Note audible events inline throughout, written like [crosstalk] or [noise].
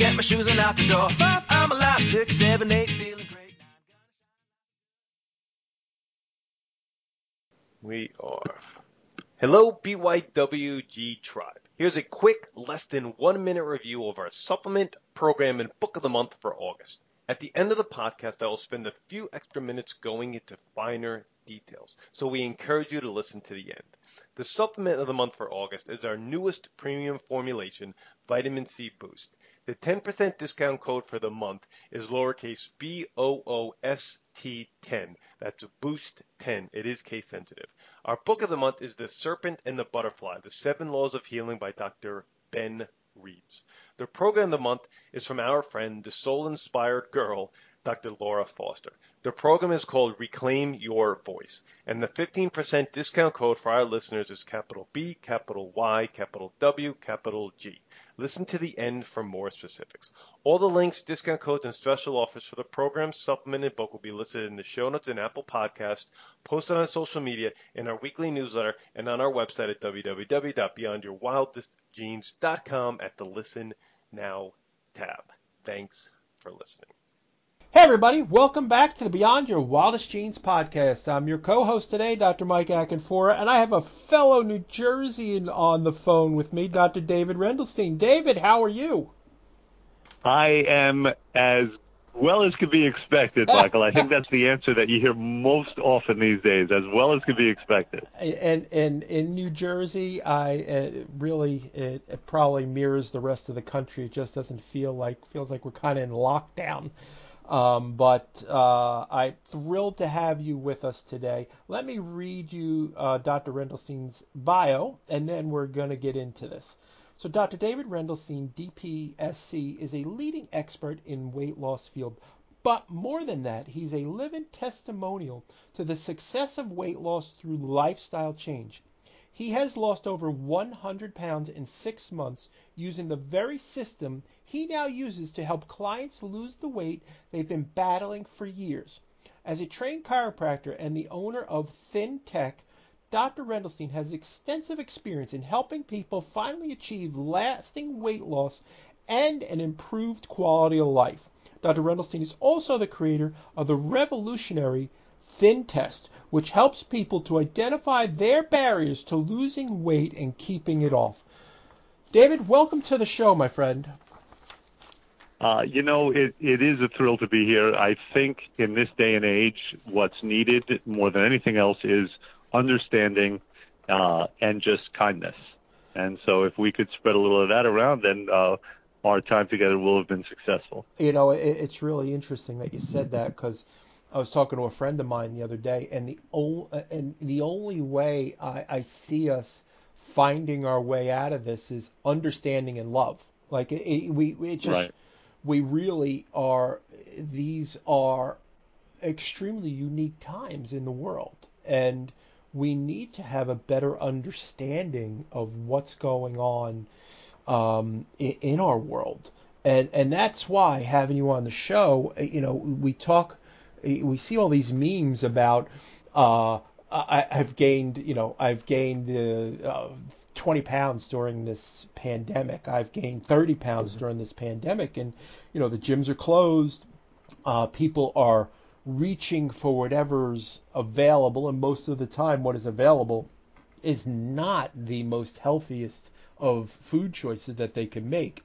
get my shoes and out the door. Five, I'm alive. Six, seven, eight, feeling great. We are. Hello, BYWG Tribe. Here's a quick, less than one minute review of our supplement, program, and book of the month for August. At the end of the podcast, I will spend a few extra minutes going into finer details, so we encourage you to listen to the end. The supplement of the month for August is our newest premium formulation, Vitamin C Boost. The 10% discount code for the month is lowercase b o o s t 10. That's Boost 10. It is case sensitive. Our book of the month is The Serpent and the Butterfly: The Seven Laws of Healing by Dr. Ben Reeves. The program of the month is from our friend, the soul inspired girl, Dr. Laura Foster. The program is called Reclaim Your Voice, and the 15% discount code for our listeners is capital B, capital Y, capital W, capital G. Listen to the end for more specifics. All the links, discount codes, and special offers for the program, supplement, and book will be listed in the show notes and Apple Podcast, posted on social media, in our weekly newsletter, and on our website at www.beyondyourwildestgenes.com at the Listen Now tab. Thanks for listening. Hey everybody, welcome back to the Beyond Your Wildest Genes podcast. I'm your co-host today, Dr. Mike Akinfora, and I have a fellow New Jerseyan on the phone with me, Dr. David Rendelstein. David, how are you? I am as well as could be expected, [laughs] Michael. I think that's the answer that you hear most often these days, as well as could be expected. And and in New Jersey, I uh, really it, it probably mirrors the rest of the country. It just doesn't feel like feels like we're kind of in lockdown. Um, but uh, I'm thrilled to have you with us today. Let me read you uh, Dr. Rendelstein's bio, and then we're going to get into this. So, Dr. David Rendelstein, DPSC, is a leading expert in weight loss field. But more than that, he's a living testimonial to the success of weight loss through lifestyle change. He has lost over 100 pounds in six months using the very system he now uses to help clients lose the weight they've been battling for years. As a trained chiropractor and the owner of Thin Tech, Dr. Rendelstein has extensive experience in helping people finally achieve lasting weight loss and an improved quality of life. Dr. Rendelstein is also the creator of the revolutionary Thin Test, which helps people to identify their barriers to losing weight and keeping it off. David, welcome to the show, my friend. Uh, you know, it, it is a thrill to be here. I think in this day and age, what's needed more than anything else is understanding uh, and just kindness. And so, if we could spread a little of that around, then uh, our time together will have been successful. You know, it, it's really interesting that you said that because I was talking to a friend of mine the other day, and the only and the only way I, I see us finding our way out of this is understanding and love. Like it, it, we, it just Right. we really are. These are extremely unique times in the world, and we need to have a better understanding of what's going on um, in, in our world, and and that's why having you on the show, you know, we talk, we see all these memes about. Uh, I, I've gained, you know, I've gained uh, uh, 20 pounds during this pandemic. I've gained 30 pounds during this pandemic, and you know, the gyms are closed. Uh, people are reaching for whatever's available, and most of the time, what is available is not the most healthiest of food choices that they can make.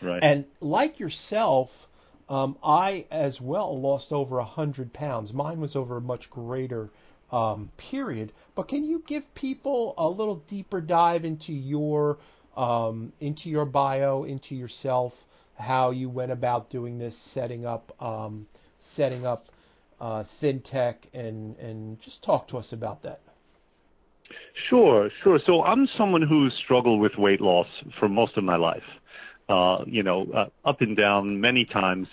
Right. And like yourself, um, I as well lost over a hundred pounds. Mine was over a much greater um, period. But can you give people a little deeper dive into your um, into your bio, into yourself, how you went about doing this, setting up um, setting up uh, ThinTech, and and just talk to us about that. Sure, sure. So I'm someone who's struggled with weight loss for most of my life. Uh, you know, uh, up and down many times.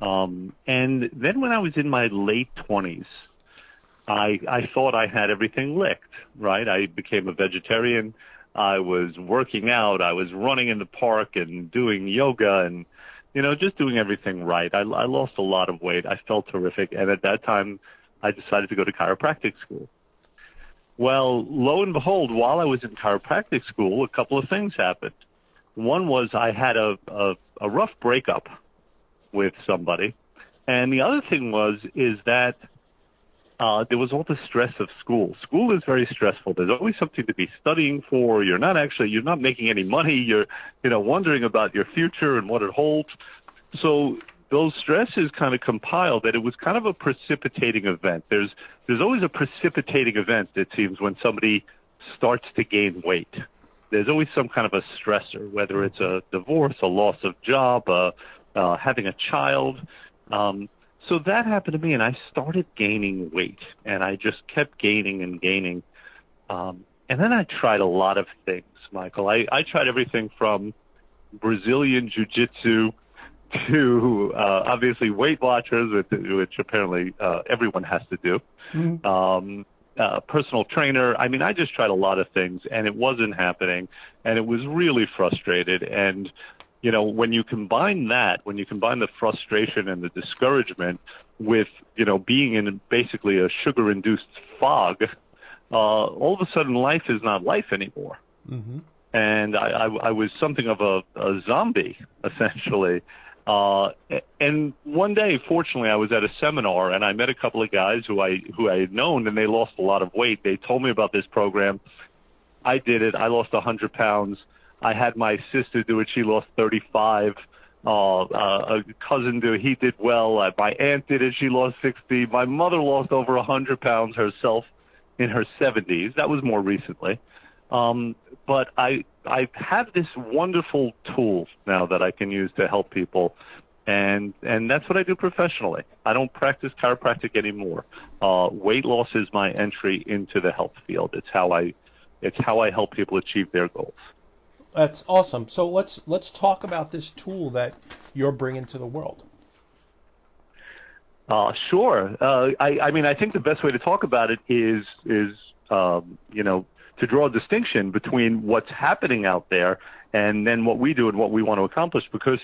Um, and then when I was in my late 20s, I I thought I had everything licked, right? I became a vegetarian. I was working out. I was running in the park and doing yoga and you know just doing everything right. I, I lost a lot of weight. I felt terrific, and at that time, I decided to go to chiropractic school. Well, lo and behold, while I was in chiropractic school, a couple of things happened. One was I had a, a, a rough breakup with somebody, and the other thing was is that uh, there was all the stress of school. School is very stressful. There's always something to be studying for. You're not actually you're not making any money. You're you know wondering about your future and what it holds. So those stresses kind of compiled that it was kind of a precipitating event. There's there's always a precipitating event it seems when somebody starts to gain weight. There's always some kind of a stressor, whether it's a divorce, a loss of job, uh, uh, having a child. Um, so that happened to me, and I started gaining weight, and I just kept gaining and gaining. Um, and then I tried a lot of things, Michael. I, I tried everything from Brazilian jiu-jitsu to uh, obviously Weight Watchers, which, which apparently uh, everyone has to do. Mm-hmm. Um, uh, personal trainer. I mean, I just tried a lot of things, and it wasn't happening, and it was really frustrated. And you know, when you combine that, when you combine the frustration and the discouragement with you know being in basically a sugar-induced fog, uh, all of a sudden life is not life anymore. Mm-hmm. And I, I, I was something of a, a zombie [laughs] essentially. Uh, and one day, fortunately, I was at a seminar and I met a couple of guys who I who I had known, and they lost a lot of weight. They told me about this program. I did it. I lost a hundred pounds. I had my sister do it. She lost 35. Uh, uh, a cousin do. He did well. Uh, my aunt did it. She lost 60. My mother lost over a 100 pounds herself in her 70s. That was more recently. Um, but I I have this wonderful tool now that I can use to help people, and and that's what I do professionally. I don't practice chiropractic anymore. Uh, weight loss is my entry into the health field. It's how I it's how I help people achieve their goals. That's awesome. So let's let's talk about this tool that you're bringing to the world. Uh, sure. Uh, I, I mean, I think the best way to talk about it is is um, you know to draw a distinction between what's happening out there and then what we do and what we want to accomplish because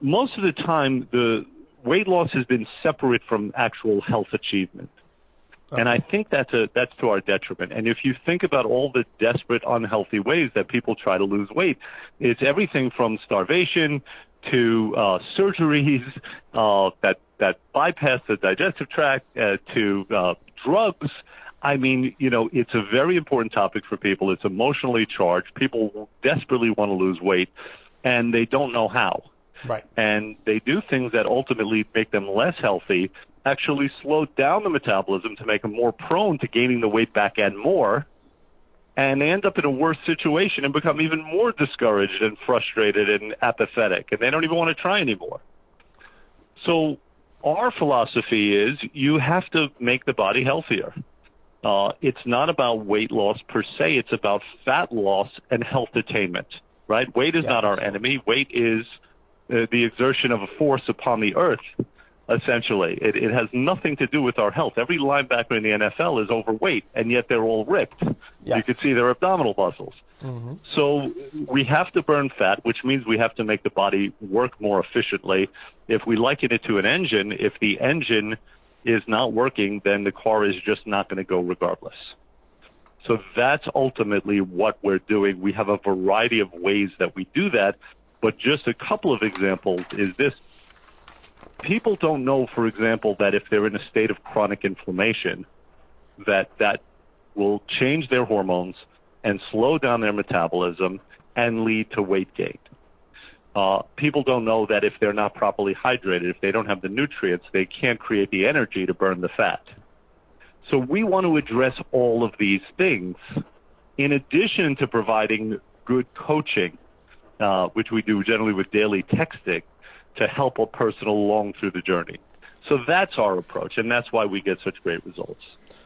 most of the time the weight loss has been separate from actual health achievement. Okay. And I think that's a that's to our detriment. And if you think about all the desperate, unhealthy ways that people try to lose weight, it's everything from starvation to uh, surgeries uh, that that bypass the digestive tract uh, to uh, drugs I mean, you know, it's a very important topic for people. It's emotionally charged. People desperately want to lose weight, and they don't know how. Right. And they do things that ultimately make them less healthy, actually slow down the metabolism to make them more prone to gaining the weight back and more. And they end up in a worse situation and become even more discouraged and frustrated and apathetic, and they don't even want to try anymore. So, our philosophy is you have to make the body healthier. Uh, it's not about weight loss per se. It's about fat loss and health attainment, right? Weight is yeah, not our enemy. Weight is uh, the exertion of a force upon the earth, essentially. It, it has nothing to do with our health. Every linebacker in the NFL is overweight, and yet they're all ripped. Yes. You can see their abdominal muscles. Mm-hmm. So we have to burn fat, which means we have to make the body work more efficiently. If we liken it to an engine, if the engine – is not working, then the car is just not going to go regardless. So that's ultimately what we're doing. We have a variety of ways that we do that, but just a couple of examples is this. People don't know, for example, that if they're in a state of chronic inflammation, that that will change their hormones and slow down their metabolism and lead to weight gain. Uh, people don't know that if they're not properly hydrated, if they don't have the nutrients, they can't create the energy to burn the fat. So we want to address all of these things in addition to providing good coaching, uh, which we do generally with daily texting to help a person along through the journey. So that's our approach, and that's why we get such great results.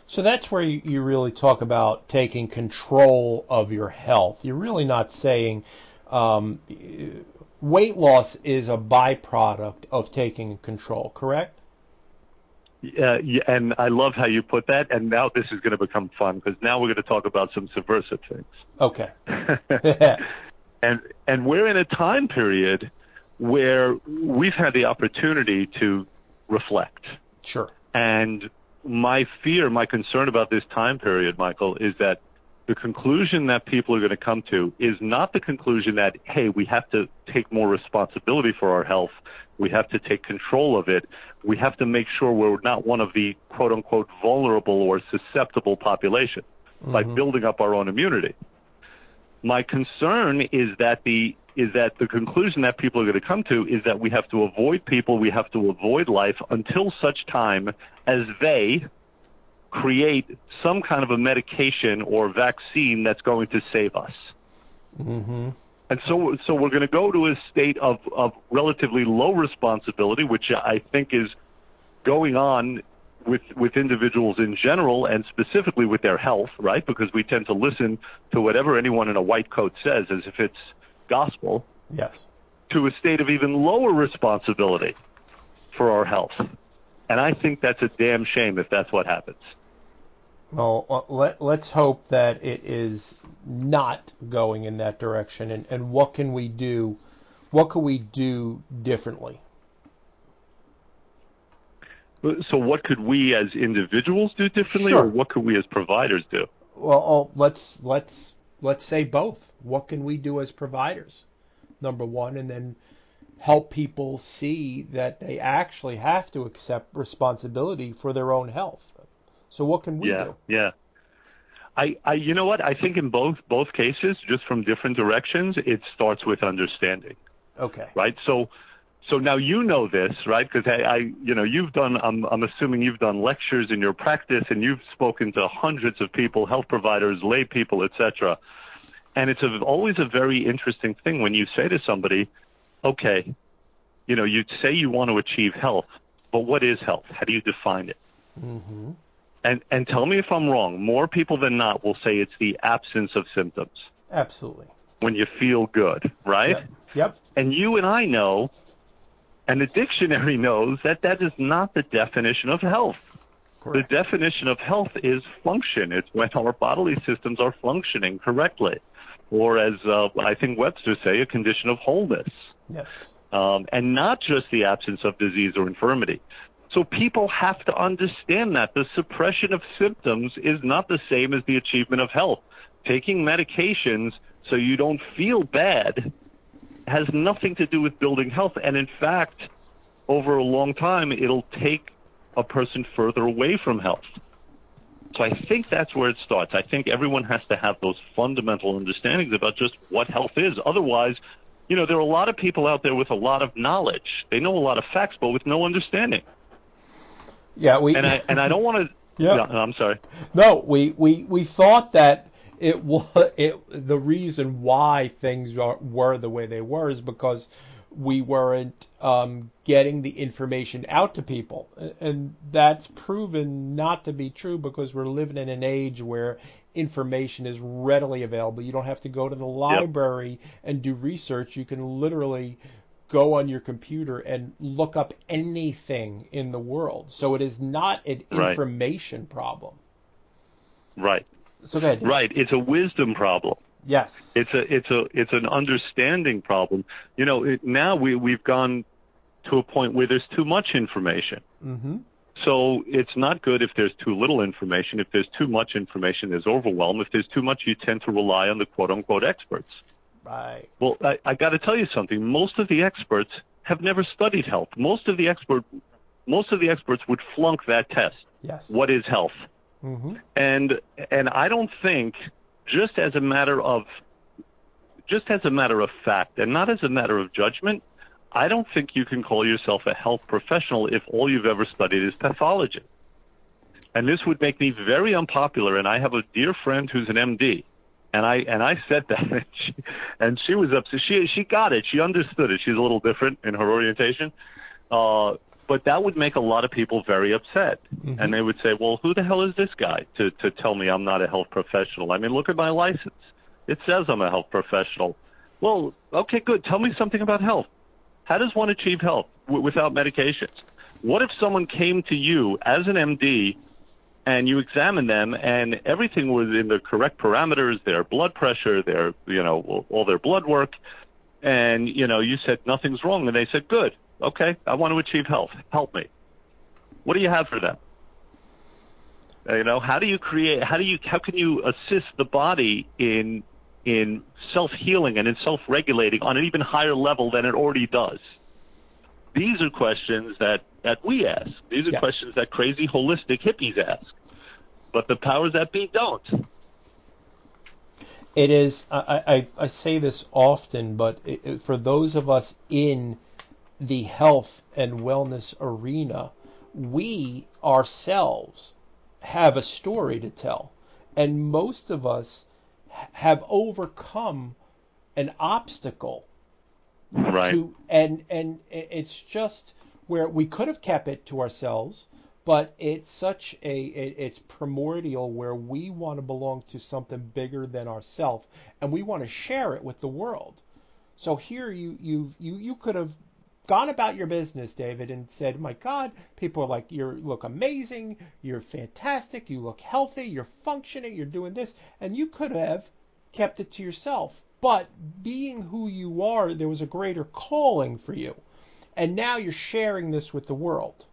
So that's where you really talk about taking control of your health. You're really not saying um, weight loss is a byproduct of taking control, correct? Uh, yeah, and I love how you put that. And now this is going to become fun because now we're going to talk about some subversive things. Okay. [laughs] [laughs] and and we're in a time period where we've had the opportunity to reflect. Sure. And my fear, my concern about this time period, Michael, is that the conclusion that people are going to come to is not the conclusion that, hey, we have to take more responsibility for our health. We have to take control of it. We have to make sure we're not one of the quote unquote vulnerable or susceptible population mm-hmm. by building up our own immunity. My concern is that the is that the conclusion that people are going to come to is that we have to avoid people, we have to avoid life until such time as they create some kind of a medication or vaccine that's going to save us. Mm-hmm. And so, so we're going to go to a state of, of relatively low responsibility, which I think is going on with with individuals in general and specifically with their health, right? Because we tend to listen to whatever anyone in a white coat says as if it's gospel. Yes. To a state of even lower responsibility for our health. And I think that's a damn shame if that's what happens. Well, uh, let, let's hope that it is not going in that direction. And, and what can we do? What can we do differently? So, what could we as individuals do differently, sure. or what could we as providers do? Well, oh, let's let's let's say both. What can we do as providers? Number one, and then help people see that they actually have to accept responsibility for their own health. So what can we yeah, do? Yeah. I, I, you know what? I think in both both cases, just from different directions, it starts with understanding. Okay. Right. So, so now you know this, right? Because I, I, you know, you've done. I'm, I'm assuming you've done lectures in your practice, and you've spoken to hundreds of people, health providers, lay people, etc. And it's a, always a very interesting thing when you say to somebody, "Okay, you know, you say you want to achieve health, but what is health? How do you define it?" Mm-hmm and and tell me if I'm wrong. More people than not will say it's the absence of symptoms. Absolutely. When you feel good, right? Yep. yep. And you and I know, and the dictionary [laughs] knows that that is not the definition of health. Correct. The definition of health is function. It's when our bodily systems are functioning correctly, or as uh, I think Webster say, a condition of wholeness. Yes. Um, and not just the absence of disease or infirmity. So people have to understand that the suppression of symptoms is not the same as the achievement of health. Taking medications so you don't feel bad has nothing to do with building health. And in fact, over a long time, it'll take a person further away from health. So I think that's where it starts. I think everyone has to have those fundamental understandings about just what health is. Otherwise, you know, there are a lot of people out there with a lot of knowledge. They know a lot of facts, but with no understanding. Yeah, we and I and I don't want to. [laughs] Yeah, no, I'm sorry. No, we we we thought that it was [laughs] it the reason why things are, were the way they were is because we weren't um, getting the information out to people, and that's proven not to be true because we're living in an age where information is readily available. You don't have to go to the library yep. and do research. You can literally go on your computer and look up anything in the world. So it is not an right. information problem. Right. So go ahead. Right. It's a wisdom problem. Yes. It's a it's a it's an understanding problem. You know, it, now we we've gone to a point where there's too much information. Mm-hmm. So it's not good if there's too little information. If there's too much information, there's overwhelm. If there's too much, you tend to rely on the quote unquote experts. Right. Well, I, I got to tell you something. Most of the experts have never studied health. Most of the expert, most of the experts would flunk that test. Yes. What is health? Mm-hmm. And and I don't think just as a matter of just as a matter of fact and not as a matter of judgment, I don't think you can call yourself a health professional if all you've ever studied is pathology. And this would make me very unpopular. And I have a dear friend who's an MD, and I and I said that, [laughs] and she, and she was upset. She she got it. She understood it. She's a little different in her orientation, uh, but that would make a lot of people very upset, mm-hmm. and they would say, "Well, who the hell is this guy to to tell me I'm not a health professional? I mean, look at my license. It says I'm a health professional." Well, okay, good. Tell me something about health. How does one achieve health w- without medications? What if someone came to you as an MD and you examine them and everything was in the correct parameters, their blood pressure, their, you know, all their blood work. And, you know, you said nothing's wrong. And they said, good. Okay. I want to achieve health. Help me. What do you have for them? Uh, you know, how do you create? How do you? How can you assist the body in in self healing and in self regulating on an even higher level than it already does? These are questions that that we ask. These are Yes. questions that crazy holistic hippies ask, but the powers that be don't. It is. I, I, I say this often, but it, for those of us in the health and wellness arena, we ourselves have a story to tell, and most of us have overcome an obstacle Right. to and and it's just where we could have kept it to ourselves but it's such a it, it's primordial where we want to belong to something bigger than ourselves and we want to share it with the world so here you you you you could have gone about your business david and said my god people are like you look amazing you're fantastic you look healthy you're functioning you're doing this and you could have kept it to yourself. But being who you are, there was a greater calling for you. And now you're sharing this with the world.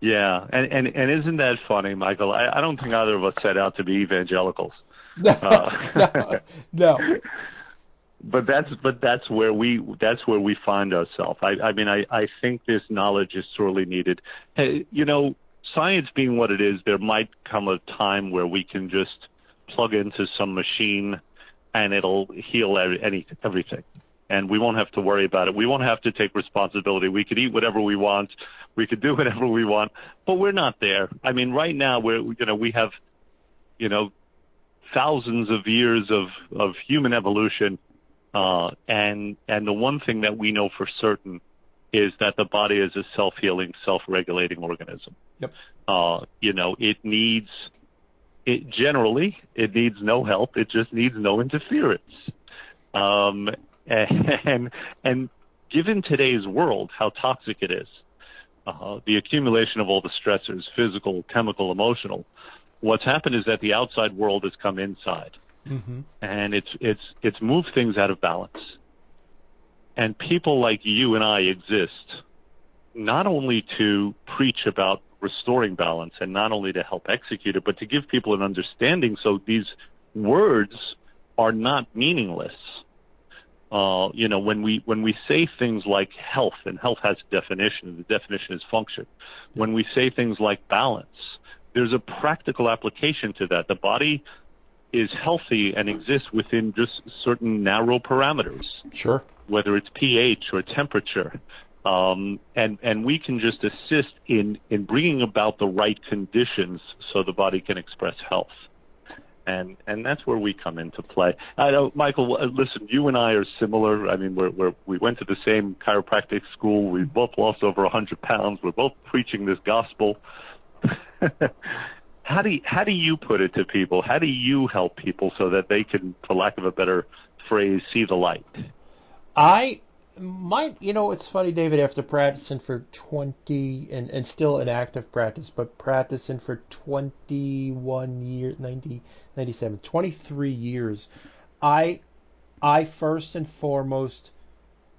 Yeah, and and and isn't that funny, Michael? I, I don't think either of us set out to be evangelicals. [laughs] no, uh, [laughs] no. [laughs] but that's but that's where we that's where we find ourselves. I, I mean, I, I think this knowledge is sorely needed. Hey, you know, science being what it is, there might come a time where we can just plug into some machine and it'll heal every, any everything, and we won't have to worry about it. We won't have to take responsibility. We could eat whatever we want, we could do [laughs] whatever we want, but we're not there. I mean, right now we're you know we have you know thousands of years of of human evolution uh, and and the one thing that we know for certain is that the body is a self-healing, self-regulating organism. Yep. Uh, you know, it needs it generally it needs no help. It just needs no interference. Um, [laughs] and and given today's world, how toxic it is, uh, the accumulation of all the stressors, physical, chemical, emotional, what's happened is that the outside world has come inside hmm and it's it's it's moved things out of balance. And people like you and I exist not only to preach about restoring balance and not only to help execute it, but to give people an understanding so these words are not meaningless. Uh, you know, when we when we say things like health, and health has a definition, the definition is function. When we say things like balance, there's a practical application to that. The body is healthy and exists within just certain narrow parameters, Sure. whether it's pH or temperature. Um, and, and we can just assist in, in bringing about the right conditions so the body can express health. That's where we come into play. I know, Michael, uh, listen, you and I are similar. I mean, we're, we're, we went to the same chiropractic school. We both lost over a 100 pounds. We're both preaching this gospel. [laughs] how do you, how do you put it to people? How do you help people so that they can, for lack of a better phrase, see the light? I might, you know, it's funny, David, after practicing for 20, and, and still in active practice, but practicing for 21 years, 90, 97, 23 years, I, I first and foremost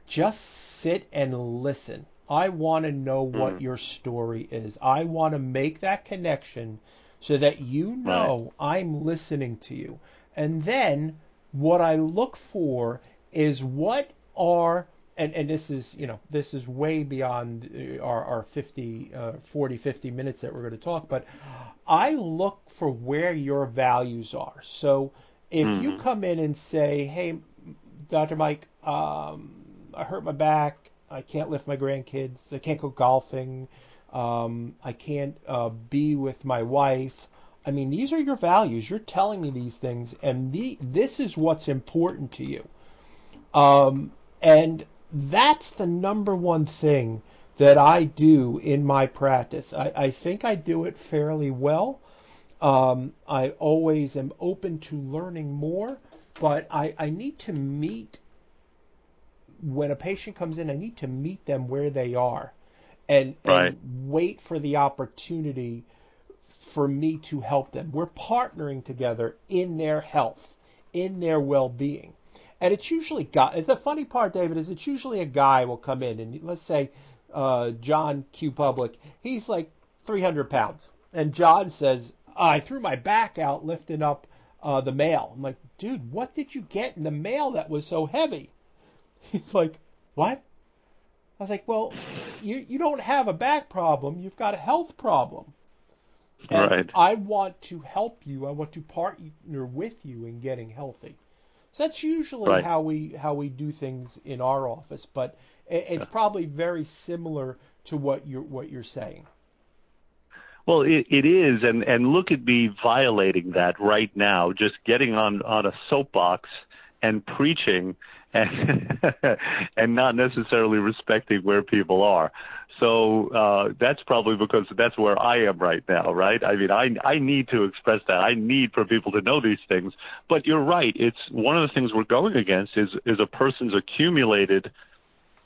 just sit and listen. I want to know what mm. your story is. I want to make that connection so that you know I'm listening to you. And then what I look for is what are and, and this is you know this is way beyond uh, our, our 50 uh, 40 50 minutes that we're going to talk but i look for where your values are. So if you come in and say hey dr mike um, i hurt my back. I can't lift my grandkids. I can't go golfing. Um, i can't uh, be with my wife. I mean, these are your values. You're telling me these things, and the, this is what's important to you. Um, and that's the number one thing that I do in my practice. I, I think I do it fairly well. Um, I always am open to learning more, but I, I need to meet, when a patient comes in, I need to meet them where they are and, Right. and wait for the opportunity for me to help them. We're partnering together in their health, in their well-being. And it's usually guy. The funny part, David, is it's usually a guy will come in and let's say uh, John Q Public. He's like 300 pounds, And John says, I threw my back out lifting up uh, the mail. I'm like, dude, what did you get in the mail that was so heavy? [laughs] He's like, what? I was like, well, you you don't have a back problem, you've got a health problem. And Right. I want to help you. I want to partner with you in getting healthy. So that's usually Right. how we how we do things in our office, but it, it's probably very similar to what you're what you're saying. Well, it, it is, and and look at me violating that right now, just getting on on a soapbox and preaching, and [laughs] and not necessarily respecting where people are. So uh, that's probably because that's where I am right now, right? I mean, I I need to express that. I need for people to know these things. But you're right. It's one of the things we're going against is is a person's accumulated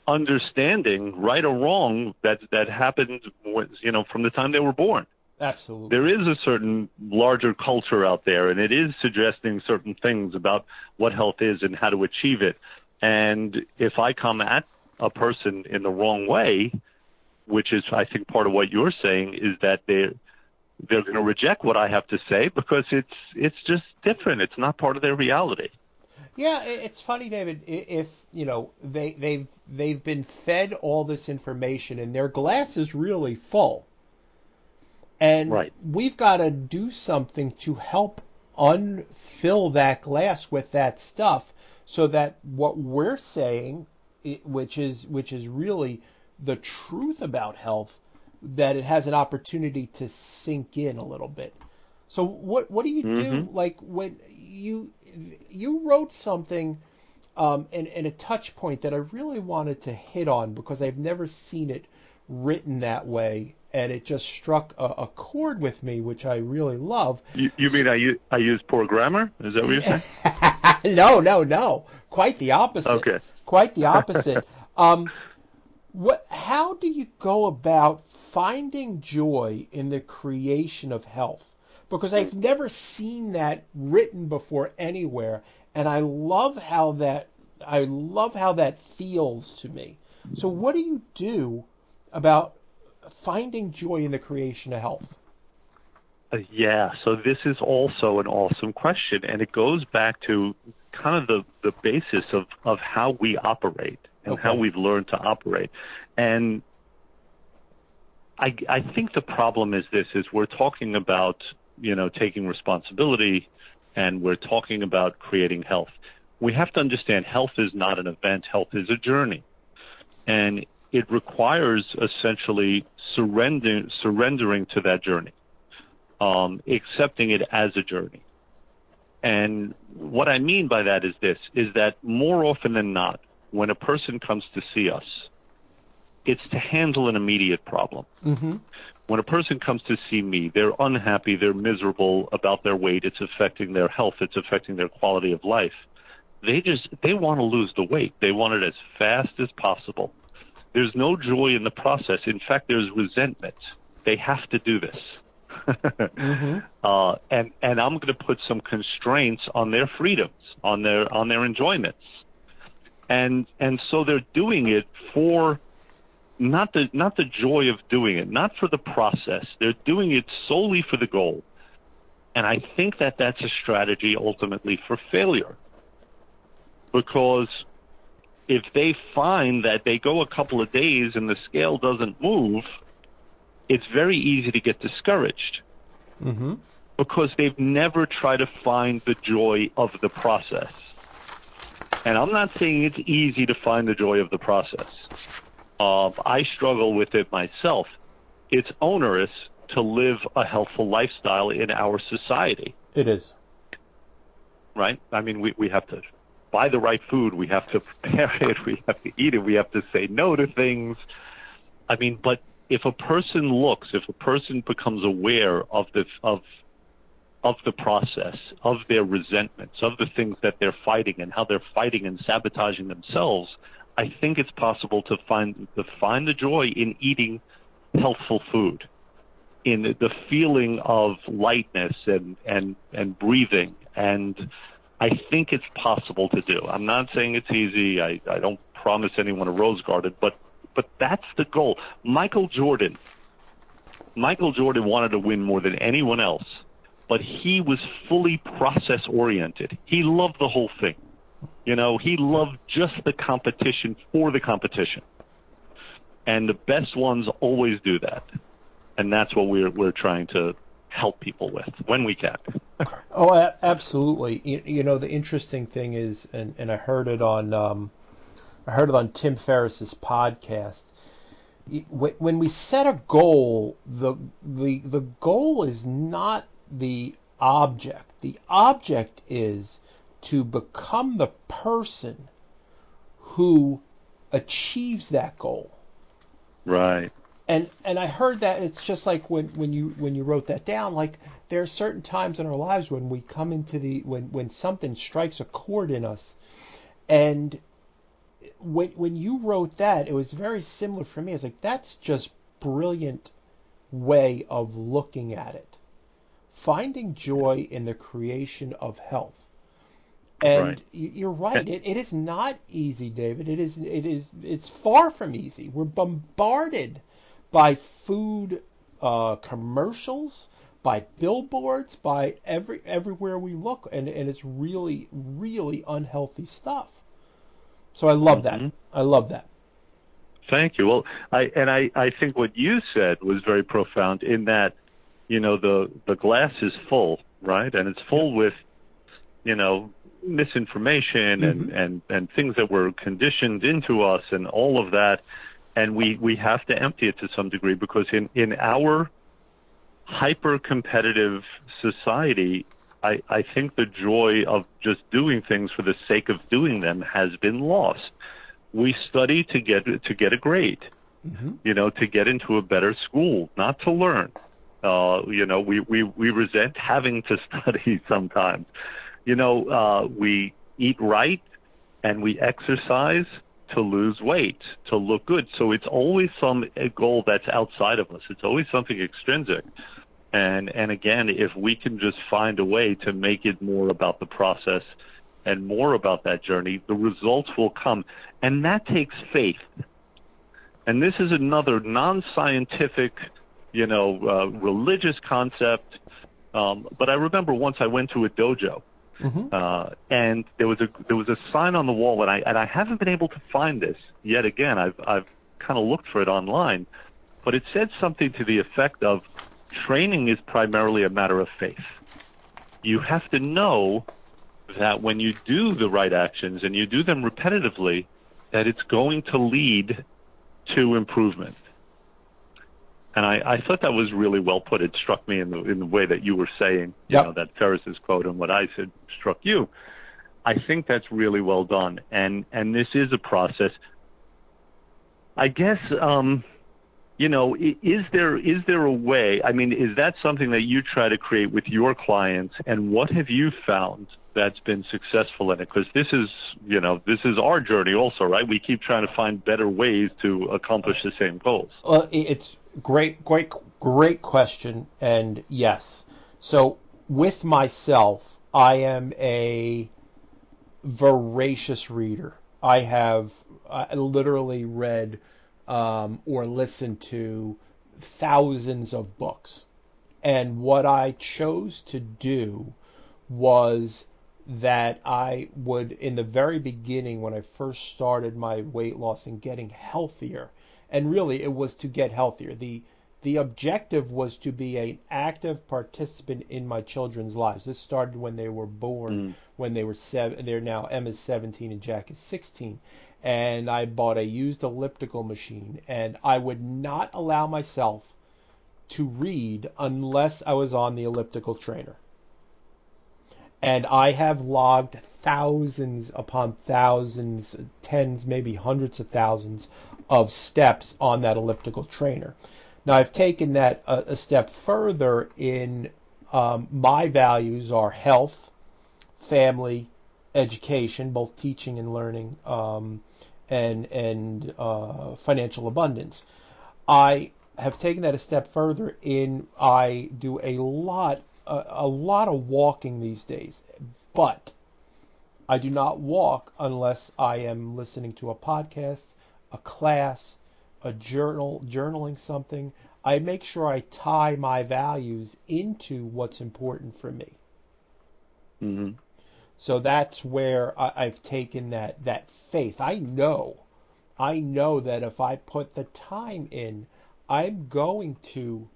understanding, right or wrong, that that happened, you know, from the time they were born Absolutely. there is a certain larger culture out there, and it is suggesting certain things about what health is and how to achieve it. And if I come at a person in the wrong way, which is, I think, part of what you're saying, is that they're they're going to reject what I have to say because it's it's just different. It's not part of their reality. Yeah, it's funny, David. If you know they they've they've been fed all this information and their glass is really full, and Right. we've got to do something to help unfill that glass with that stuff, so that what we're saying, which is which is really the truth about health, that it has an opportunity to sink in a little bit. So what what do you do? Like when you you wrote something um, and, and a touch point that I really wanted to hit on because I've never seen it written that way and it just struck a, a chord with me which I really love. You, you mean I use, I use poor grammar? Is that what you're saying? [laughs] no, no, no. Quite the opposite. Okay. Quite the opposite. [laughs] um, what? How do you go about finding joy in the creation of health? Because I've never seen that written before anywhere, and I love how that I love how that feels to me. So, what do you do about finding joy in the creation of health? Uh, yeah, so this is also an awesome question, and it goes back to kind of the, the basis of, of how we operate and how we've learned to operate. And I, I think the problem is this, is we're talking about, you know, taking responsibility and we're talking about creating health. We have to understand health is not an event, health is a journey. And it requires essentially surrender, surrendering to that journey um, accepting it as a journey. And what I mean by that is this, is that more often than not, when a person comes to see us, it's to handle an immediate problem. Mm-hmm. When a person comes to see me, they're unhappy, they're miserable about their weight, it's affecting their health, it's affecting their quality of life. They just, they want to lose the weight. They want it as fast as possible. There's no joy in the process. In fact, there's resentment. They have to do this. [laughs] uh, and and I'm going to put some constraints on their freedoms, on their on their enjoyments, and and so they're doing it for not the not the joy of doing it, not for the process. They're doing it solely for the goal, and I think that that's a strategy ultimately for failure, because if they find that they go a couple of days and the scale doesn't move, it's very easy to get discouraged Mm-hmm. because they've never tried to find the joy of the process. And I'm not saying it's easy to find the joy of the process. Uh, I struggle with it myself. It's onerous to live a healthful lifestyle in our society, It is. right? I mean, we, we have to buy the right food, we have to prepare it, we have to eat it, we have to say no to things. I mean, but if a person looks, if a person becomes aware of the of of the process, of their resentments, of the things that they're fighting and how they're fighting and sabotaging themselves, I think it's possible to find to find the joy in eating healthful food, in the feeling of lightness and and and breathing and I think it's possible to do. I'm not saying it's easy. I, I don't promise anyone a rose garden, but but that's the goal. Michael Jordan. Michael Jordan wanted to win more than anyone else, but he was fully process oriented. He loved the whole thing. You know, he loved just the competition for the competition. And the best ones always do that. And that's what we're we're trying to help people with when we can. oh, absolutely. You, you, know, the interesting thing is, and, and I heard it on, um, I heard it on Tim Ferriss's podcast. When we set a goal, the the the goal is not the object. The object is to become the person who achieves that goal. Right and and I heard that it's just like when when you when you wrote that down like there are certain times in our lives when we come into the when when something strikes a chord in us. And when when you wrote that it was very similar for me. It's like that's just brilliant way of looking at it. Finding joy in the creation of health. And right. you're right. It, it is not easy david. It is it is it's far from easy. We're bombarded by food uh, commercials, by billboards, by every everywhere we look, and and it's really really unhealthy stuff. So I love mm-hmm. that. I love that. Thank you. Well, I and I I think what you said was very profound in that you know the the glass is full, right, and it's full with you know misinformation mm-hmm. and and and things that were conditioned into us and all of that and we we have to empty it to some degree because in in our hyper competitive society I, I think the joy of just doing things for the sake of doing them has been lost. We study to get to get a grade, mm-hmm. you know, to get into a better school, not to learn. Uh, you know, we, we, we resent having to [laughs] study sometimes. You know, uh, we eat right and we exercise to lose weight, to look good. So it's always some goal that's outside of us. It's always something extrinsic. And and again, if we can just find a way to make it more about the process and more about that journey, the results will come. And that takes faith. And this is another non-scientific, you know, uh, religious concept. Um, but I remember once I went to a dojo Mm-hmm. Uh, and there was a there was a sign on the wall, and I and I haven't been able to find this yet. Again, I've I've kind of looked for it online, but it said something to the effect of training is primarily a matter of faith. You have to know that when you do the right actions and you do them repetitively, that it's going to lead to improvement. And I, I thought that was really well put. It struck me in the in the way that you were saying, you know, that Ferriss's quote and what I said struck you. I think that's really well done, and and this is a process. I guess, um, you know, is there is there a way? I mean, is that something that you try to create with your clients, and what have you found that's been successful in it? Because this is, you know, this is our journey also, right? We keep trying to find better ways to accomplish the same goals. Well, it's great, great, great question. And yes, so with myself, I am a voracious reader. I have I literally read um, or listened to thousands of books. And what I chose to do was that I would, in the very beginning, when I first started my weight loss and getting healthier, and really it was to get healthier. The the objective was to be an active participant in my children's lives. This started when they were born, mm. when they were seven. They're now Emma's 17 and Jack is 16. And I bought a used elliptical machine, and I would not allow myself to read unless I was on the elliptical trainer. And I have logged thousands upon thousands, tens, maybe hundreds of thousands of steps on that elliptical trainer. Now I've taken that a, a step further in um, my values are health, family, education, both teaching and learning, um, and and uh, financial abundance. I have taken that a step further in I do a lot a, a lot of walking these days, but I do not walk unless I am listening to a podcast a class, a journal, journaling something. I make sure I tie my values into what's important for me. hmm So that's where I, I've taken that that faith. I know, I know that if I put the time in, I'm going to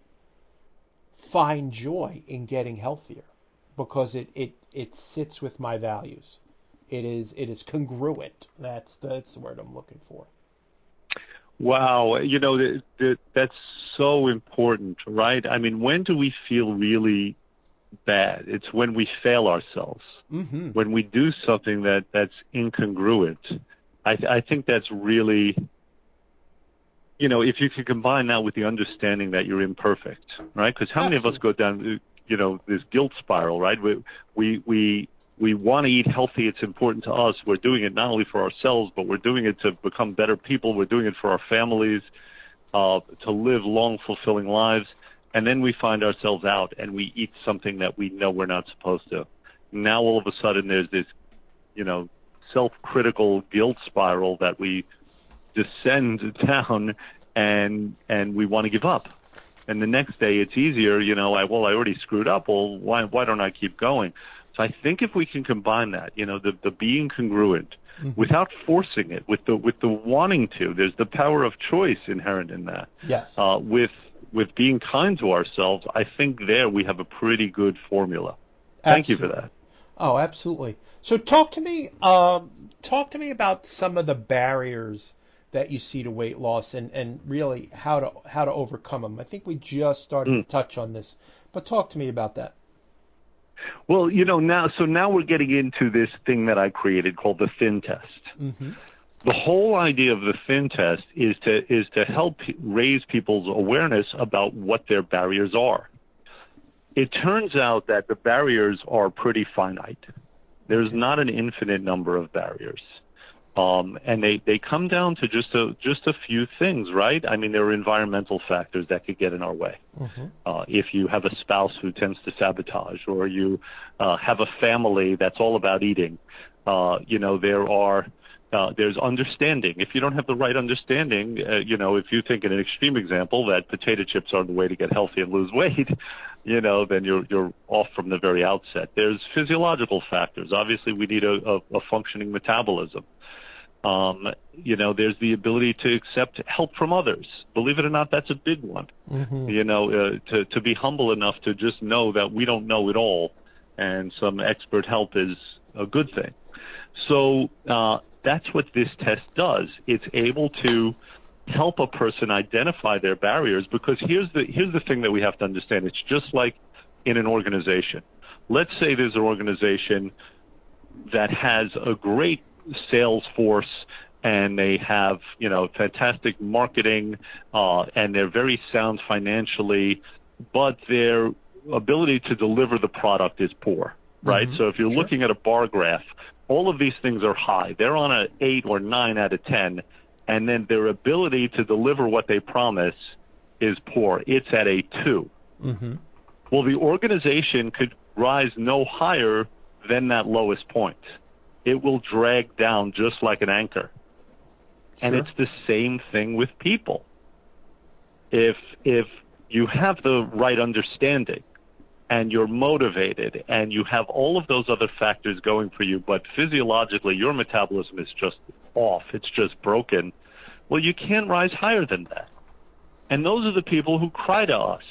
find joy in getting healthier because it it it sits with my values. It is it is congruent. That's that's the word I'm looking for. Wow, you know th- th- that's so important, right? I mean, when do we feel really bad? It's when we fail ourselves. Mm-hmm. When we do something that that's incongruent. I, I think that's really, you know, if you can combine that with the understanding that you're imperfect, right? Because how many of us go down, you know, this guilt spiral, right? We we we we want to eat healthy. It's important to us. We're doing it not only for ourselves, but we're doing it to become better people. We're doing it for our families, uh, to live long, fulfilling lives. And then we find ourselves out and we eat something that we know we're not supposed to. Now all of a sudden there's this, you know, self-critical guilt spiral that we descend [laughs] down and and we want to give up. And the next day it's easier, you know, I well I already screwed up. Well, why why don't I keep going? So I think if we can combine that, you know, the the being congruent without forcing it, with the with the wanting to, there's the power of choice inherent in that. Yes. Uh, with with being kind to ourselves, I think there we have a pretty good formula. Thank you for that. Oh, absolutely. So talk to me. Um, talk to me about some of the barriers that you see to weight loss, and, and really how to how to overcome them. I think we just started Mm. to touch on this, but talk to me about that. Well, you know, now, so now we're getting into this thing that I created called the Thin Test. Mm-hmm. The whole idea of the Thin Test is to is to help raise people's awareness about what their barriers are. It turns out that the barriers are pretty finite. There's not an infinite number of barriers. Um, and they, they come down to just a just a few things, right? I mean, there are environmental factors that could get in our way. Uh, if you have a spouse who tends to sabotage, or you uh, have a family that's all about eating, uh, you know, there are uh, there's understanding. If you don't have the right understanding, uh, you know, if you think in an extreme example that potato chips are the way to get healthy and lose weight, [laughs] you know, then you're you're off from the very outset. There's physiological factors. Obviously, we need a, a, a functioning metabolism. Um, you know, there's the ability to accept help from others. Believe it or not, that's a big one. You know, uh, to to be humble enough to just know that we don't know it all, and some expert help is a good thing. So uh, that's what this test does. It's able to help a person identify their barriers because here's the here's the thing that we have to understand. It's just like in an organization. Let's say there's an organization that has a great sales force and they have you know fantastic marketing uh, and they're very sound financially, but their ability to deliver the product is poor, right? So if you're looking at a bar graph, all of these things are high. They're on an eight or nine out of ten, and then their ability to deliver what they promise is poor. It's at a 2 Mm-hmm. Well, the organization could rise no higher than that lowest point. It will drag down just like an anchor. And it's the same thing with people. If if you have the right understanding and you're motivated and you have all of those other factors going for you, but physiologically your metabolism is just off, it's just broken, well, you can't rise higher than that. And those are the people who cry to us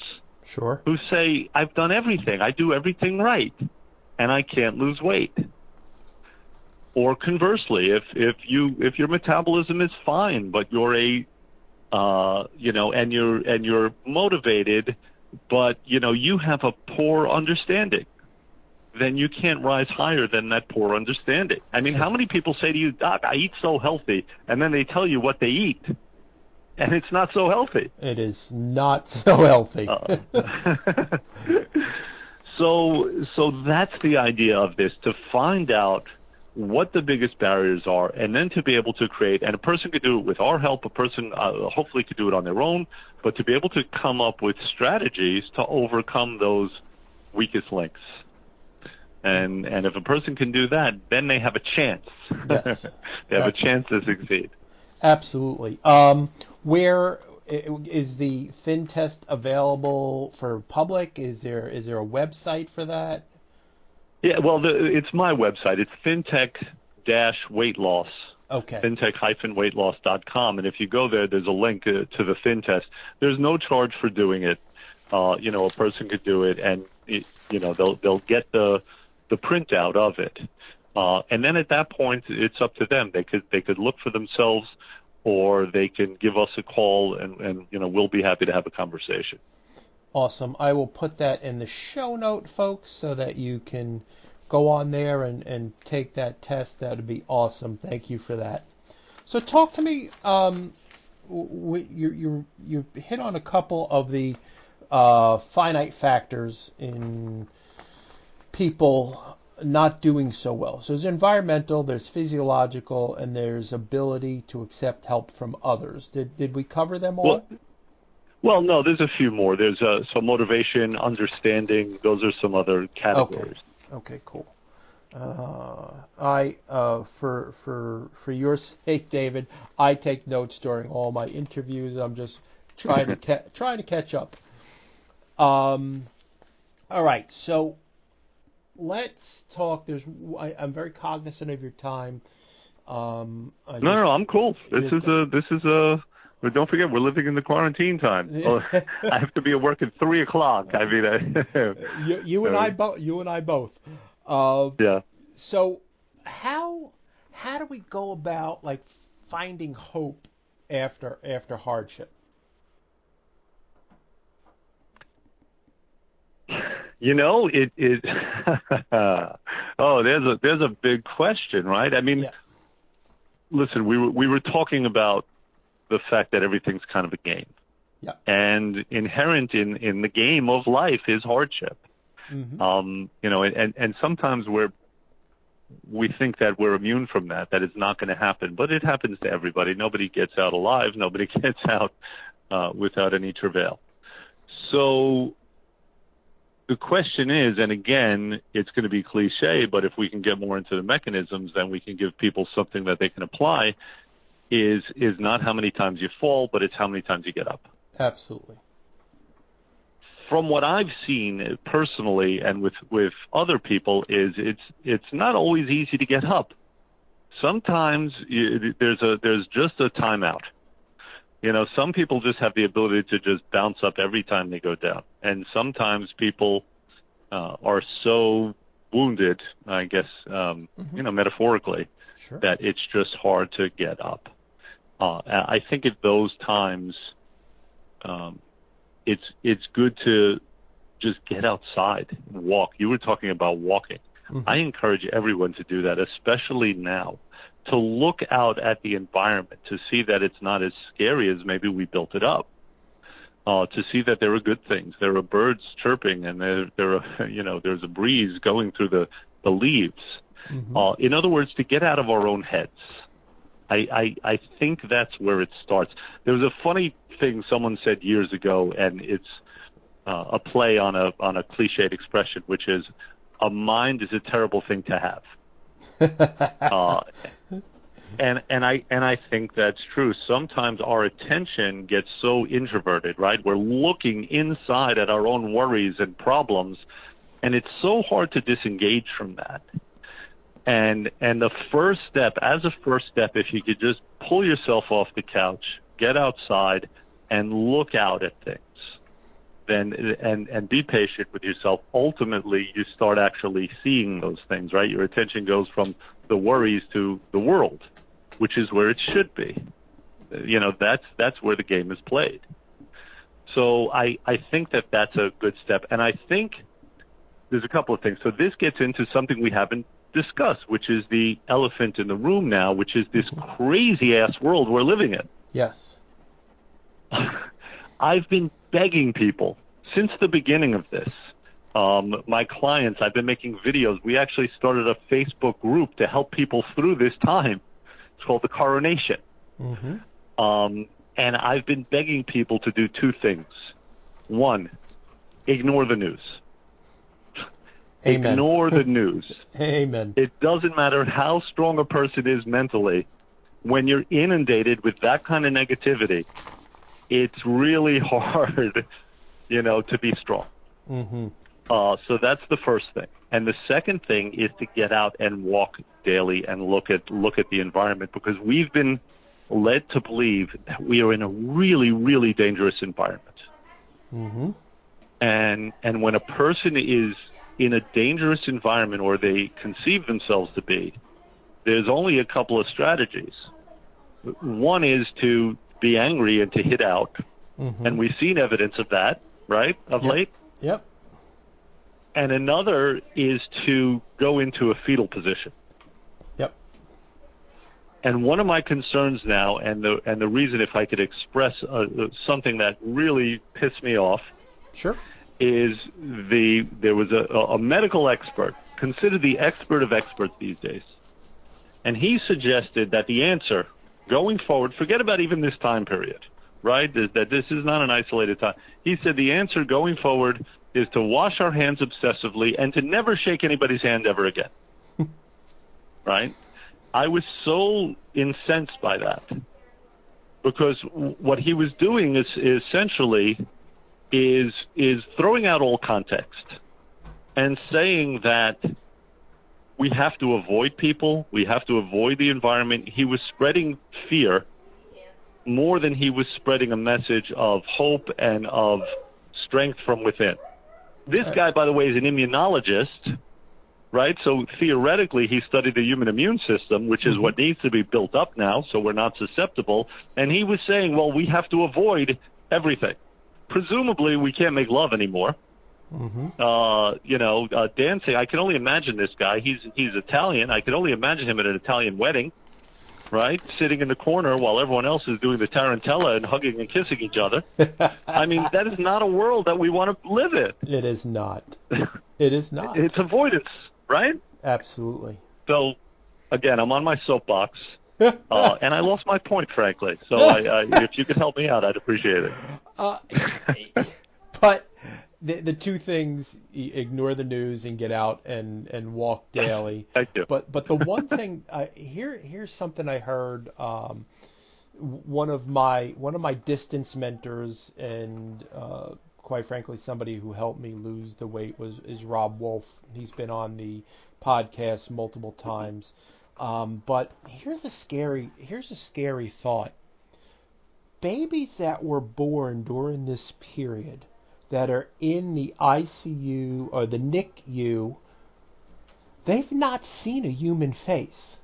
Sure. who say, I've done everything, I do everything right, and I can't lose weight. Or conversely, if if you if your metabolism is fine, but you're a uh, you know, and you're and you're motivated, but you know you have a poor understanding, then you can't rise higher than that poor understanding. I mean, how many people say to you, Doc, I eat so healthy, and then they tell you what they eat, and it's not so healthy. It is not [laughs] so healthy. Uh, [laughs] so so that's the idea of this to find out what the biggest barriers are and then to be able to create and a person could do it with our help a person uh, hopefully could do it on their own but to be able to come up with strategies to overcome those weakest links and and if a person can do that then they have a chance Yes. [laughs] they have a chance to succeed Absolutely. Um, where is the thin test available for public? Is there is there a website for that? Yeah, well, the, it's my website. It's ThinTech dash weight loss. Okay. thintech-weightloss.com. And if you go there, there's a link uh, to the Thin Test. There's no charge for doing it. Uh, you know, a person could do it, and it, you know they'll they'll get the the printout of it. Uh, and then at that point, it's up to them. They could they could look for themselves, or they can give us a call, and, and you know we'll be happy to have a conversation. Awesome. I will put that in the show note, folks, so that you can go on there and, and take that test. That would be awesome. Thank you for that. So, talk to me. Um, you you you hit on a couple of the uh, finite factors in people not doing so well. So there's environmental, there's physiological, and there's ability to accept help from others. Did did we cover them all? Well, well, no, there's a few more. There's uh, some motivation, understanding. Those are some other categories. Okay, Okay. cool. Uh, I uh, for for for your [laughs] sake, David, I take notes during all my interviews. I'm just trying to [laughs] ca- trying to catch up. Um, all right, so let's talk. There's I, I'm very cognizant of your time. Um, I No, just- no, I'm cool. This is a this is a. But don't forget, we're living in the quarantine time. Oh, I have to be at work at three o'clock. I mean, [laughs] I, you, you and I both. You and I both. Uh, yeah. so how how do we go about like finding hope after after hardship? You know, it it. [laughs] oh, there's a there's a big question, right? I mean, Yeah. listen, we were we were talking about the fact that everything's kind of a game. Yeah. And inherent in in the game of life is hardship. Mhm. Um, you know, and and sometimes we're we think that we're immune from that, that it's not going to happen, but it happens to everybody. Nobody gets out alive. Nobody [laughs] gets out uh, without any travail. So the question is, and again, it's going to be cliche, but if we can get more into the mechanisms, then we can give people something that they can apply. Is is not how many times you fall, but it's how many times you get up Absolutely. from what I've seen personally and with with other people is it's it's not always easy to get up. Sometimes you, there's a there's just a timeout. You know, some people just have the ability to just bounce up every time they go down, and sometimes people uh, are so wounded, I guess, um, Mhm. you know, metaphorically, Sure. that it's just hard to get up. Uh, I think at those times, um, it's it's good to just get outside and walk. You were talking about walking. Mhm. I encourage everyone to do that, especially now, to look out at the environment to see that it's not as scary as maybe we built it up. Uh, to see that there are good things. There are birds chirping, and there, there are, [laughs] you know, there's a breeze going through the the leaves. Mhm. Uh, in other words, to get out of our own heads. I, I, I think that's where it starts. There was a funny thing someone said years ago, and it's uh, a play on a on a cliched expression, which is a mind is a terrible thing to have. [laughs] Uh, and and I and I think that's true. Sometimes our attention gets so introverted, right? We're looking inside at our own worries and problems, and it's so hard to disengage from that. And and the first step, as a first step, if you could just pull yourself off the couch, get outside, and look out at things, then and and be patient with yourself. Ultimately, you start actually seeing those things, right? Your attention goes from the worries to the world, which is where it should be. You know, that's that's where the game is played. So I I think that that's a good step, and I think there's a couple of things. So this gets into something we haven't discussed, which is the elephant in the room now, which is this crazy ass world we're living in. yes. [laughs] I've been begging people since the beginning of this. Um, my clients, I've been making videos. We actually started a Facebook group to help people through this time. It's called the Coronation. hmm Um, and I've been begging people to do two things. One, ignore the news. Amen. Ignore the [laughs] news. Amen. It doesn't matter how strong a person is mentally, when you're inundated with that kind of negativity, it's really [laughs] hard, you know, to be strong. Mm-hmm. Uh, so that's the first thing. And the second thing is to get out and walk daily and look at look at the environment because we've been led to believe that we are in a really really dangerous environment. Mm-hmm. And and when a person is in a dangerous environment or they conceive themselves to be, there's only a couple of strategies. One is to be angry and to hit out, Mm-hmm. and we've seen evidence of that, right, of Yep. late. Yep. And another is to go into a fetal position. Yep. And one of my concerns now, and the and the reason, if I could express uh, something that really pissed me off, Sure. Is the there was a, a medical expert, considered the expert of experts these days, and he suggested that the answer going forward, forget about even this time period, right? That, that this is not an isolated time. He said the answer going forward is to wash our hands obsessively and to never shake anybody's hand ever again. [laughs] right? I was so incensed by that because what he was doing is, is essentially is is throwing out all context and saying that we have to avoid people, we have to avoid the environment. He was spreading fear more than he was spreading a message of hope and of strength from within. This guy, by the way, is an immunologist, right? So theoretically, he studied the human immune system, which is mm-hmm. what needs to be built up now, so we're not susceptible. And he was saying, well, we have to avoid everything. Presumably, we can't make love anymore. Uh, you know, uh, dancing. I can only imagine this guy. He's he's Italian. I can only imagine him at an Italian wedding, right? Sitting in the corner while everyone else is doing the tarantella and hugging and kissing each other. [laughs] I mean, that is not a world that we want to live in. It is not. [laughs] It is not. It's avoidance, right? Absolutely. So, again, I'm on my soapbox, uh, and I lost my point, frankly. So, I, I, if you could help me out, I'd appreciate it. Uh, but the the two things: ignore the news and get out and and walk daily. [laughs] Thank you. But but the one thing uh, here here's something I heard. Um, one of my one of my distance mentors and uh, quite frankly somebody who helped me lose the weight was is Robb Wolf. He's been on the podcast multiple times. Um, but here's a scary here's a scary thought. Babies that were born during this period that are in the ICU or the NICU, they've not seen a human face.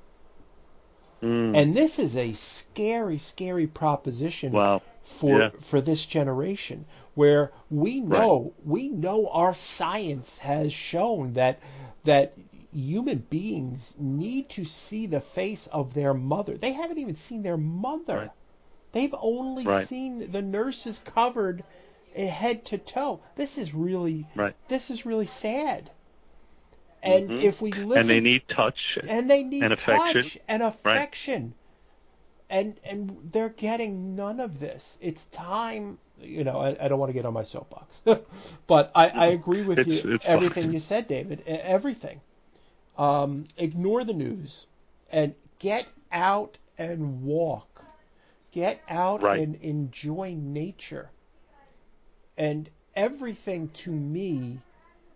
Mm, And this is a scary, scary proposition wow. for Yeah. for this generation, where we know we know our science has shown that that human beings need to see the face of their mother. They haven't even seen their mother. Right. They've only Right. seen the nurses covered eh, head to toe. This is really Right. this is really sad. And Mhm. if we listen And they need touch. and they need and affection. touch and affection. And and they're getting none of this. It's time. You know, I, I don't want to get on my soapbox, [laughs] but I, I agree with It's- you. it's Everything fine. you said, David. Everything. Um, ignore the news and get out and walk. Get out Right. and enjoy nature. And everything to me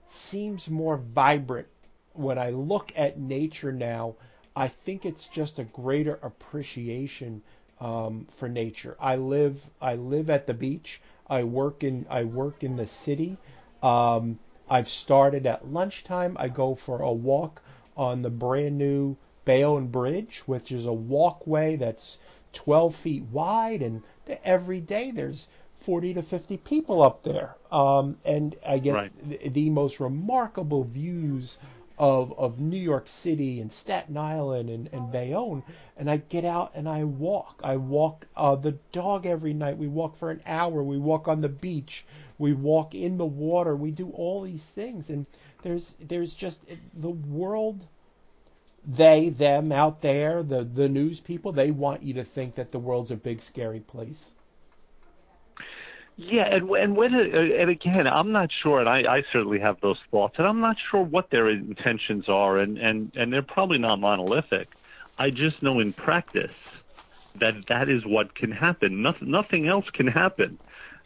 seems more vibrant when I look at nature now. I think it's just a greater appreciation um, for nature. I live I live at the beach. I work in I work in the city. Um, I've started at lunchtime. I go for a walk on the brand new Bayonne Bridge, which is a walkway that's 12 feet wide, and every day there's 40 to 50 people up there. Um, and I get Right. the, the most remarkable views of, of New York City and Staten Island and, and Bayonne. And I get out and I walk. I walk uh, the dog every night. We walk for an hour. We walk on the beach. We walk in the water. We do all these things. And there's there's just the world they them out there the the news people they want you to think that the world's a big scary place Yeah, and and when and again, I'm not sure, and I, I certainly have those thoughts, and I'm not sure what their intentions are, and and and they're probably not monolithic. I just know in practice, that that is what can happen. Nothing, nothing else can happen.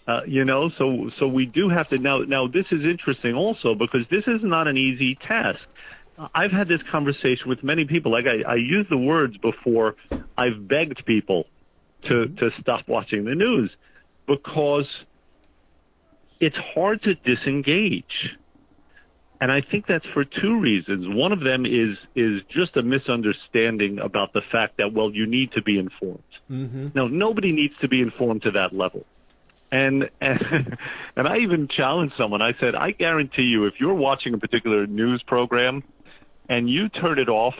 Uh, you know, so so we do have to now. Now this is interesting also because this is not an easy task. I've had this conversation with many people. Like I, I used the words before. I've begged people to to stop watching the news because it's hard to disengage. And I think that's for two reasons. One of them is is just a misunderstanding about the fact that well, you need to be informed. Mm-hmm. No, nobody needs to be informed to that level. And, and [laughs] and I even challenged someone. I said, I guarantee you, if you're watching a particular news program and you turn it off,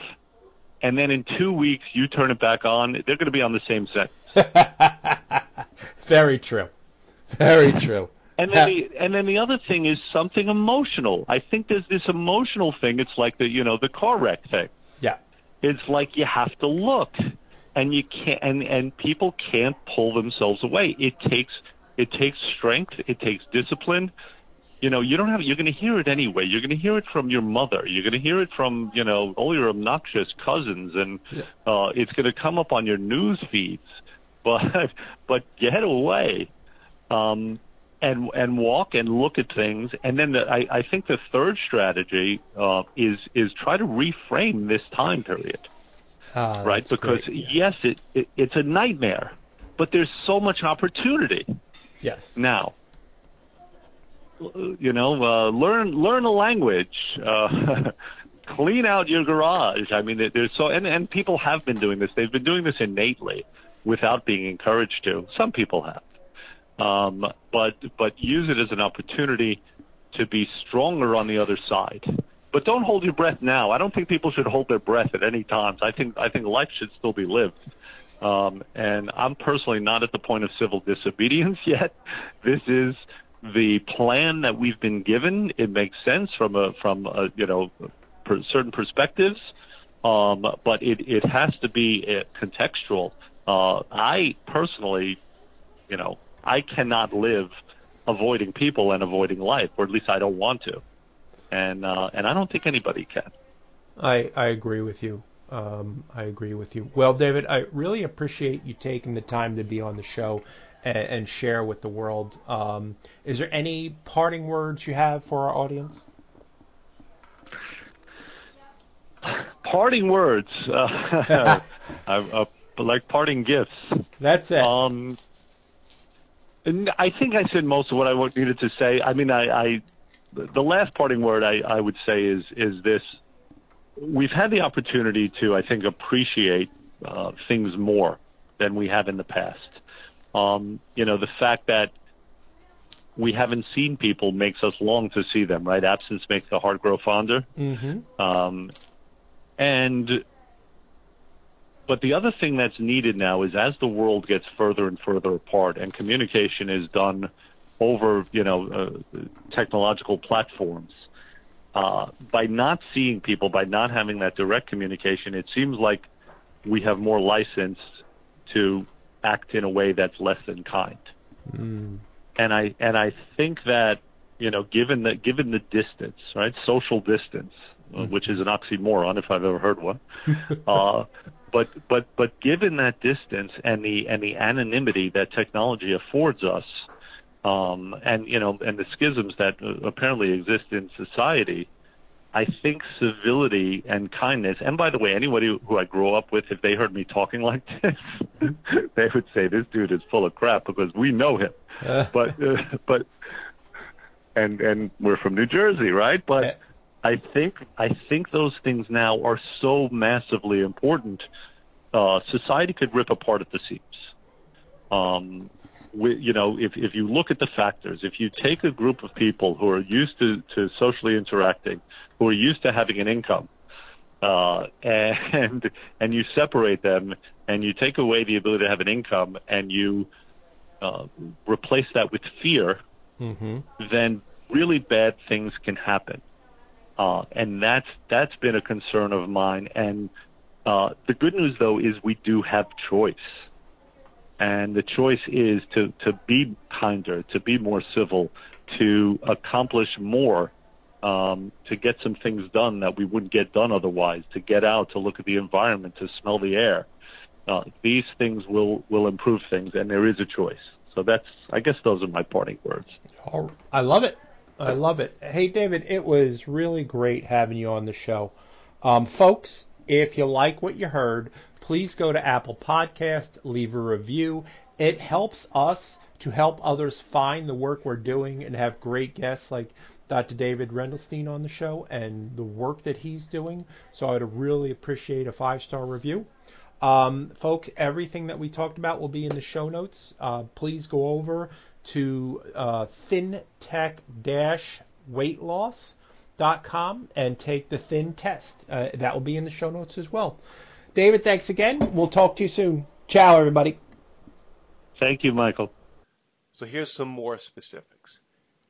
and then in two weeks you turn it back on, they're going to be on the same set. [laughs] Very true. Very true. And then, the, and then the other thing is something emotional. I think there's this emotional thing. It's like the you know the car wreck thing. Yeah. It's like you have to look, and you can't, and and people can't pull themselves away. It takes it takes strength. It takes discipline. You know, you don't have. You're going to hear it anyway. You're going to hear it from your mother. You're going to hear it from you know all your obnoxious cousins, and yeah. uh, it's going to come up on your news feeds. [laughs] But but get away. Um, and and walk and look at things. And then the, I, I think the third strategy uh, is is try to reframe this time period, uh, right? Because yes it, it, it's a nightmare, but there's so much opportunity. Yes. Now, you know, uh, learn learn a language. Uh, [laughs] clean out your garage. I mean, there's so and and people have been doing this. They've been doing this innately without being encouraged to. Some people have. Um, but but use it as an opportunity to be stronger on the other side. But don't hold your breath now. I don't think people should hold their breath at any times. I think I think life should still be lived. Um, and I'm personally not at the point of civil disobedience [laughs] yet. This is the plan that we've been given. It makes sense from a from a, you know per certain perspectives, um, but it it has to be uh, contextual. Uh, I personally, you know, I cannot live avoiding people and avoiding life, or at least I don't want to, and uh, and I don't think anybody can. I I agree with you. Um, I agree with you. Well, David, I really appreciate you taking the time to be on the show and, and share with the world. Um, is there any parting words you have for our audience? Parting words, uh, [laughs] uh, like parting gifts. That's it. Um, I think I said most of what I needed to say. I mean, I, I the last parting word I, I would say is is this: we've had the opportunity to, I think, appreciate uh, things more than we have in the past. Um, you know, the fact that we haven't seen people makes us long to see them, right? Absence makes the heart grow fonder. Mm-hmm. Um, and but the other thing that's needed now is as the world gets further and further apart and communication is done over, you know, uh, technological platforms, uh, by not seeing people, by not having that direct communication, it seems like we have more license to act in a way that's less than kind. Mm. And I and I think that you know, given the given the distance, right, social distance, uh, which is an oxymoron if I've ever heard one. [laughs] uh, but but but given that distance and the and the anonymity that technology affords us, um, and you know, and the schisms that uh, apparently exist in society, I think civility and kindness. And by the way, anybody who I grew up with, if they heard me talking like [laughs] this, [laughs] they would say this dude is full of crap because we know him. but uh, but and and we're from New Jersey, right? But I think I think those things now are so massively important. Uh, society could rip apart at the seams. Um, we, you know, if if you look at the factors, if you take a group of people who are used to to socially interacting, who are used to having an income, uh, [laughs] and and you separate them, and you take away the ability to have an income, and you uh, replace that with fear, mm-hmm. then really bad things can happen. Uh, and that's that's been a concern of mine. And uh, the good news, though, is we do have choice, and the choice is to to be kinder, to be more civil, to accomplish more, um, to get some things done that we wouldn't get done otherwise, to get out, to look at the environment, to smell the air. uh, these things will will improve things, and there is a choice. So that's, I guess, those are my parting words. I love it. I love it. Hey, David, it was really great having you on the show. Um, folks, if you like what you heard, please go to Apple Podcasts, leave a review. It helps us to help others find the work we're doing and have great guests like Dr. David Rendelstein on the show and the work that he's doing. So I'd really appreciate a five star review. Um, folks, everything that we talked about will be in the show notes. Uh, please go over to uh, thintech-weightloss.com and take the thin test. Uh, that will be in the show notes as well. David, thanks again. We'll talk to you soon. Ciao, everybody. Thank you, Michael. So here's some more specifics.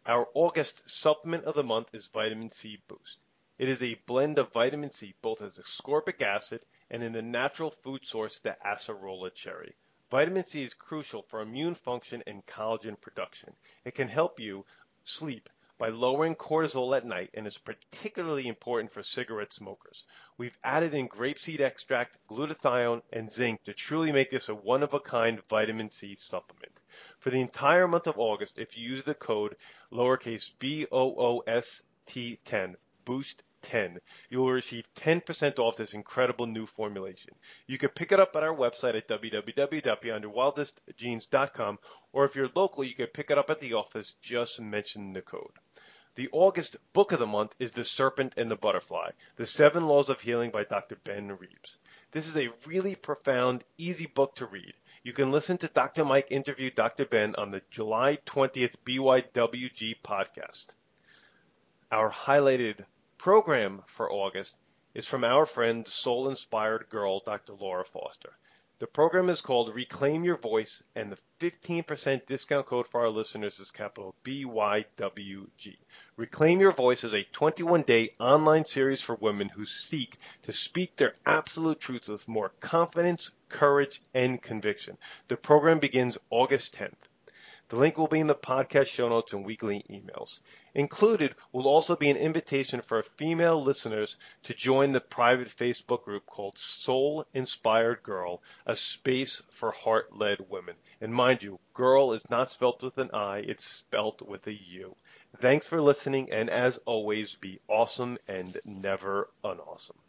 Our August supplement of the month is Vitamin C Boost. It is a blend of vitamin C both as ascorbic acid and in the natural food source, the acerola cherry. Vitamin C is crucial for immune function and collagen production. It can help you sleep by lowering cortisol at night and is particularly important for cigarette smokers. We've added in grapeseed extract, glutathione, and zinc to truly make this a one of a kind vitamin C supplement. For the entire month of August, if you use the code lowercase b o o s t 10 boost 10, you will receive 10% off this incredible new formulation. You can pick it up at our website at www.beyondyourwildestgenes.com, or if you're local, you can pick it up at the office. Just mention the code. The August book of the month is The Serpent and the Butterfly, The Seven Laws of Healing by Dr. Ben Reeves. This is a really profound, easy book to read. You can listen to Dr. Mike interview Dr. Ben on the July 20th BYWG podcast. Our highlighted program for August is from our friend, soul inspired girl, Dr. Laura Foster. The program is called Reclaim Your Voice, and the 15% discount code for our listeners is capital BYWG. Reclaim Your Voice is a 21 day online series for women who seek to speak their absolute truth with more confidence, courage, and conviction. The program begins August 10th. The link will be in the podcast show notes and weekly emails. Included will also be an invitation for female listeners to join the private Facebook group called Soul Inspired Girl, a space for heart led women. And mind you, girl is not spelt with an I, it's spelt with a U. Thanks for listening, and as always, be awesome and never unawesome.